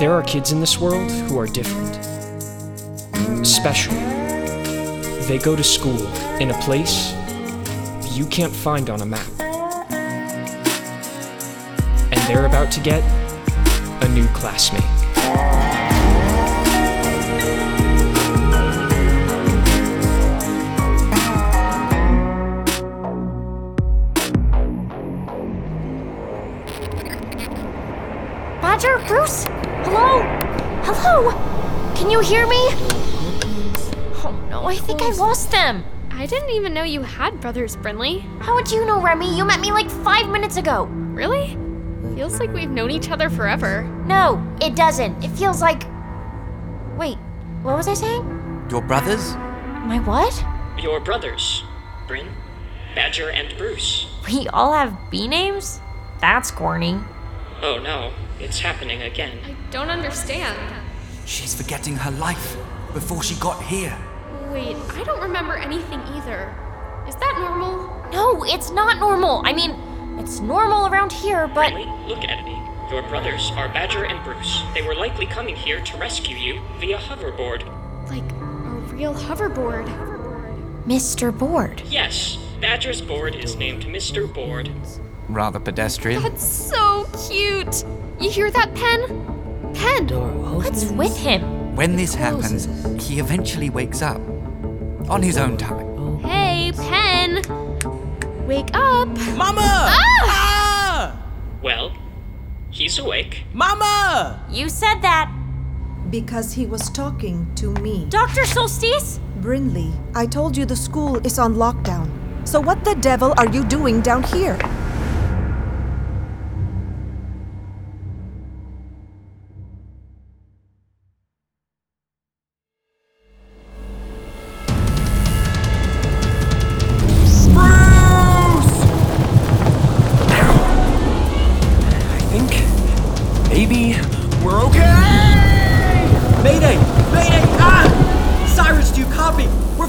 There are kids in this world who are different. Special. They go to school in a place you can't find on a map. And they're about to get a new classmate. Badger, Bruce? Hello? Hello? Can you hear me? Oh no, I think I lost them. I didn't even know you had brothers, Brynleigh. How would you know, Remy? You met me like five minutes ago. Really? Feels like we've known each other forever. No, it doesn't. It feels like. Wait, what was I saying? Your brothers? My what? Your brothers, Bryn, Badger, and Bruce. We all have B names? That's corny. Oh no, it's happening again. I don't understand. She's forgetting her life before she got here. Wait, I don't remember anything either. Is that normal? No, it's not normal. I mean, it's normal around here, but. Brynleigh, look at me. Your brothers are Badger and Bruce. They were likely coming here to rescue you via hoverboard. Like a real hoverboard. Mr. Board. Yes, Badger's board is named Mr. Board. Rather pedestrian. That's so cute. You hear that, Pen? Pen. What's with him? When this happens, he eventually wakes up. On his own time. Hey, Pen. Wake up. Mama! Ah! Well, he's awake. Mama! You said that. Because he was talking to me. Dr. Solstice? Brynleigh, I told you the school is on lockdown. So what the devil are you doing down here?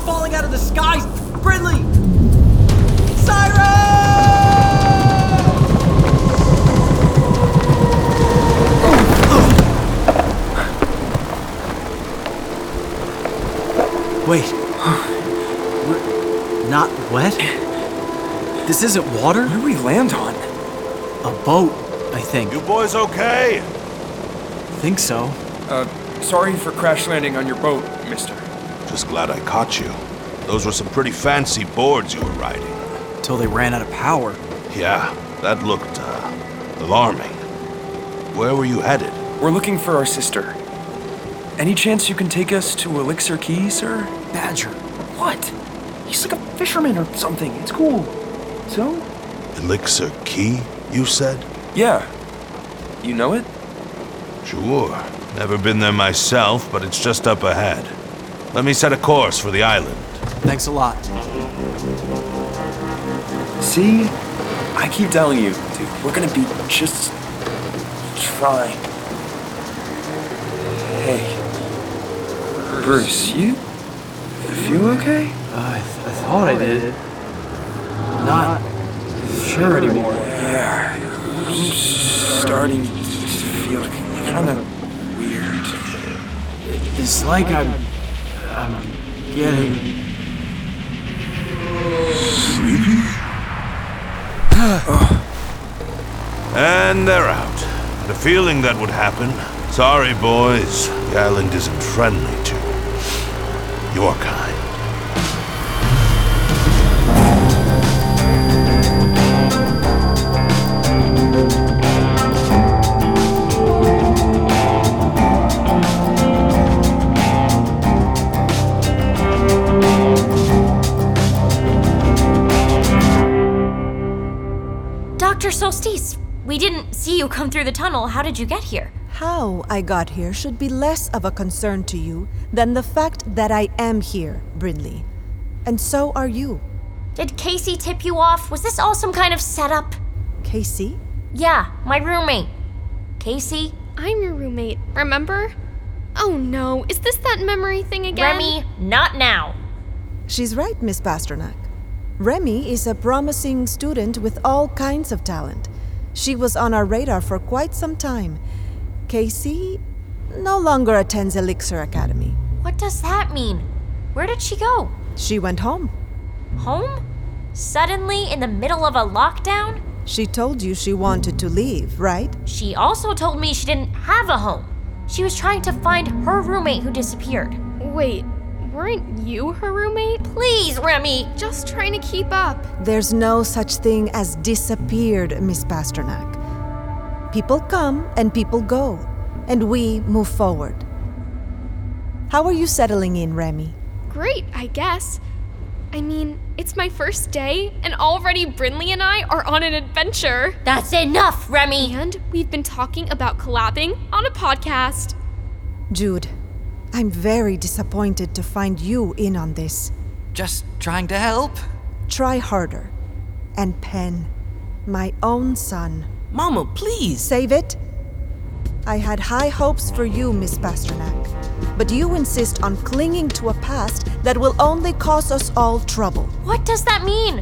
Falling out of the skies! Brynleigh! Cyrus! Wait. We're not wet? This isn't water? Where do we land on? A boat, I think. You boys okay? think so. Uh, sorry for crash landing on your boat, mister. Just glad I caught you. Those were some pretty fancy boards you were riding. Till they ran out of power. Yeah, that looked, uh, alarming. Where were you headed? We're looking for our sister. Any chance you can take us to Elixir Key, sir? Badger. What? He's like a fisherman or something. It's cool. So? Elixir Key, you said? Yeah. You know it? Sure. Never been there myself, but it's just up ahead. Let me set a course for the island. Thanks a lot. See? I keep telling you, dude, we're gonna be just fine. Hey. Bruce, you feel okay? Uh, I, th- I thought I did. Not sure anymore. Yeah. I'm starting to feel kind of weird. It's like I'm. Um, I'm getting. And they're out. The feeling that would happen. Sorry, boys. The island isn't friendly to your kind. Dr. We didn't see you come through the tunnel. How did you get here? How I got here should be less of a concern to you than the fact that I am here, Brynleigh. And so are you. Did Casey tip you off? Was this all some kind of setup? Casey? Yeah, my roommate. Casey? I'm your roommate, remember? Oh no, is this that memory thing again? Remy, not now. She's right, Miss Pasternak. Remy is a promising student with all kinds of talent. She was on our radar for quite some time. Casey no longer attends Elixir Academy. What does that mean? Where did she go? She went home. Home? Suddenly in the middle of a lockdown? She told you she wanted to leave, right? She also told me she didn't have a home. She was trying to find her roommate who disappeared. Wait, weren't you her roommate? Please, Remy! Just trying to keep up. There's no such thing as disappeared, Miss Pasternak. People come and people go, and we move forward. How are you settling in, Remy? Great, I guess. I mean, it's my first day, and already Brynleigh and I are on an adventure. That's enough, Remy! And we've been talking about collabing on a podcast. Jude, I'm very disappointed to find you in on this. Just trying to help. Try harder. And Pen, my own son. Mama, please. Save it? I had high hopes for you, Miss Pasternak. But you insist on clinging to a past that will only cause us all trouble. What does that mean?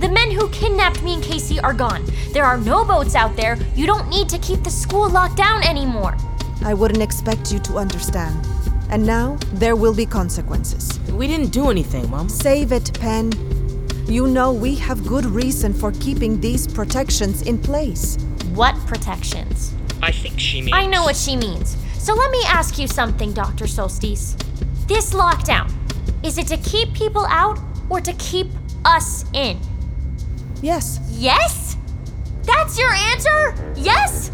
The men who kidnapped me and Casey are gone. There are no boats out there. You don't need to keep the school locked down anymore. I wouldn't expect you to understand. And now, there will be consequences. We didn't do anything, Mom. Save it, Pen. You know we have good reason for keeping these protections in place. What protections? I think she means. I know what she means. So let me ask you something, Dr. Solstice. This lockdown, is it to keep people out or to keep us in? Yes, Yes? That's your answer? Yes?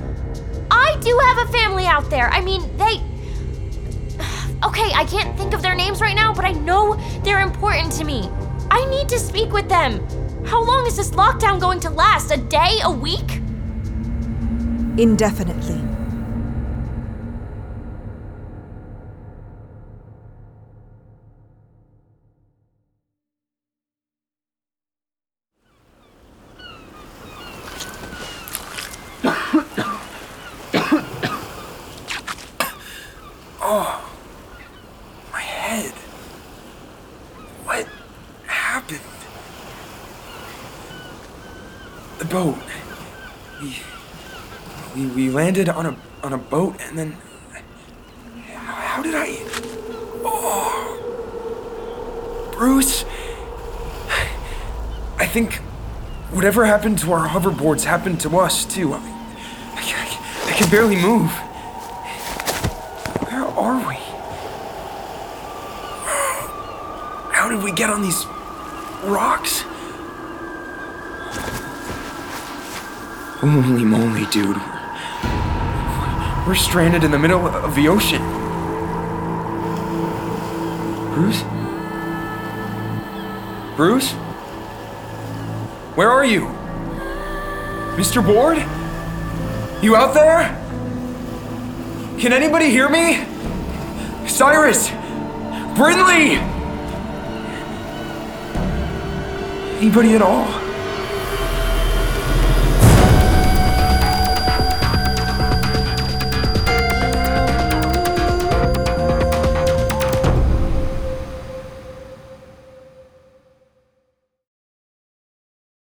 I do have a family out there. I mean, they. Okay, I can't think of their names right now, but I know they're important to me. I need to speak with them. How long is this lockdown going to last? A day? A week? indefinitely. My head. What happened? The boat. We, we, we landed on a on a boat and then. How did I? Oh, Bruce. I think whatever happened to our hoverboards happened to us too. I, I, I can barely move. Where are we? How did we get on these rocks? Holy moly, dude. We're stranded in the middle of the ocean. Bruce? Bruce? Where are you? Mr. Board? You out there? Can anybody hear me? Cyrus! Brynleigh! Anybody at all?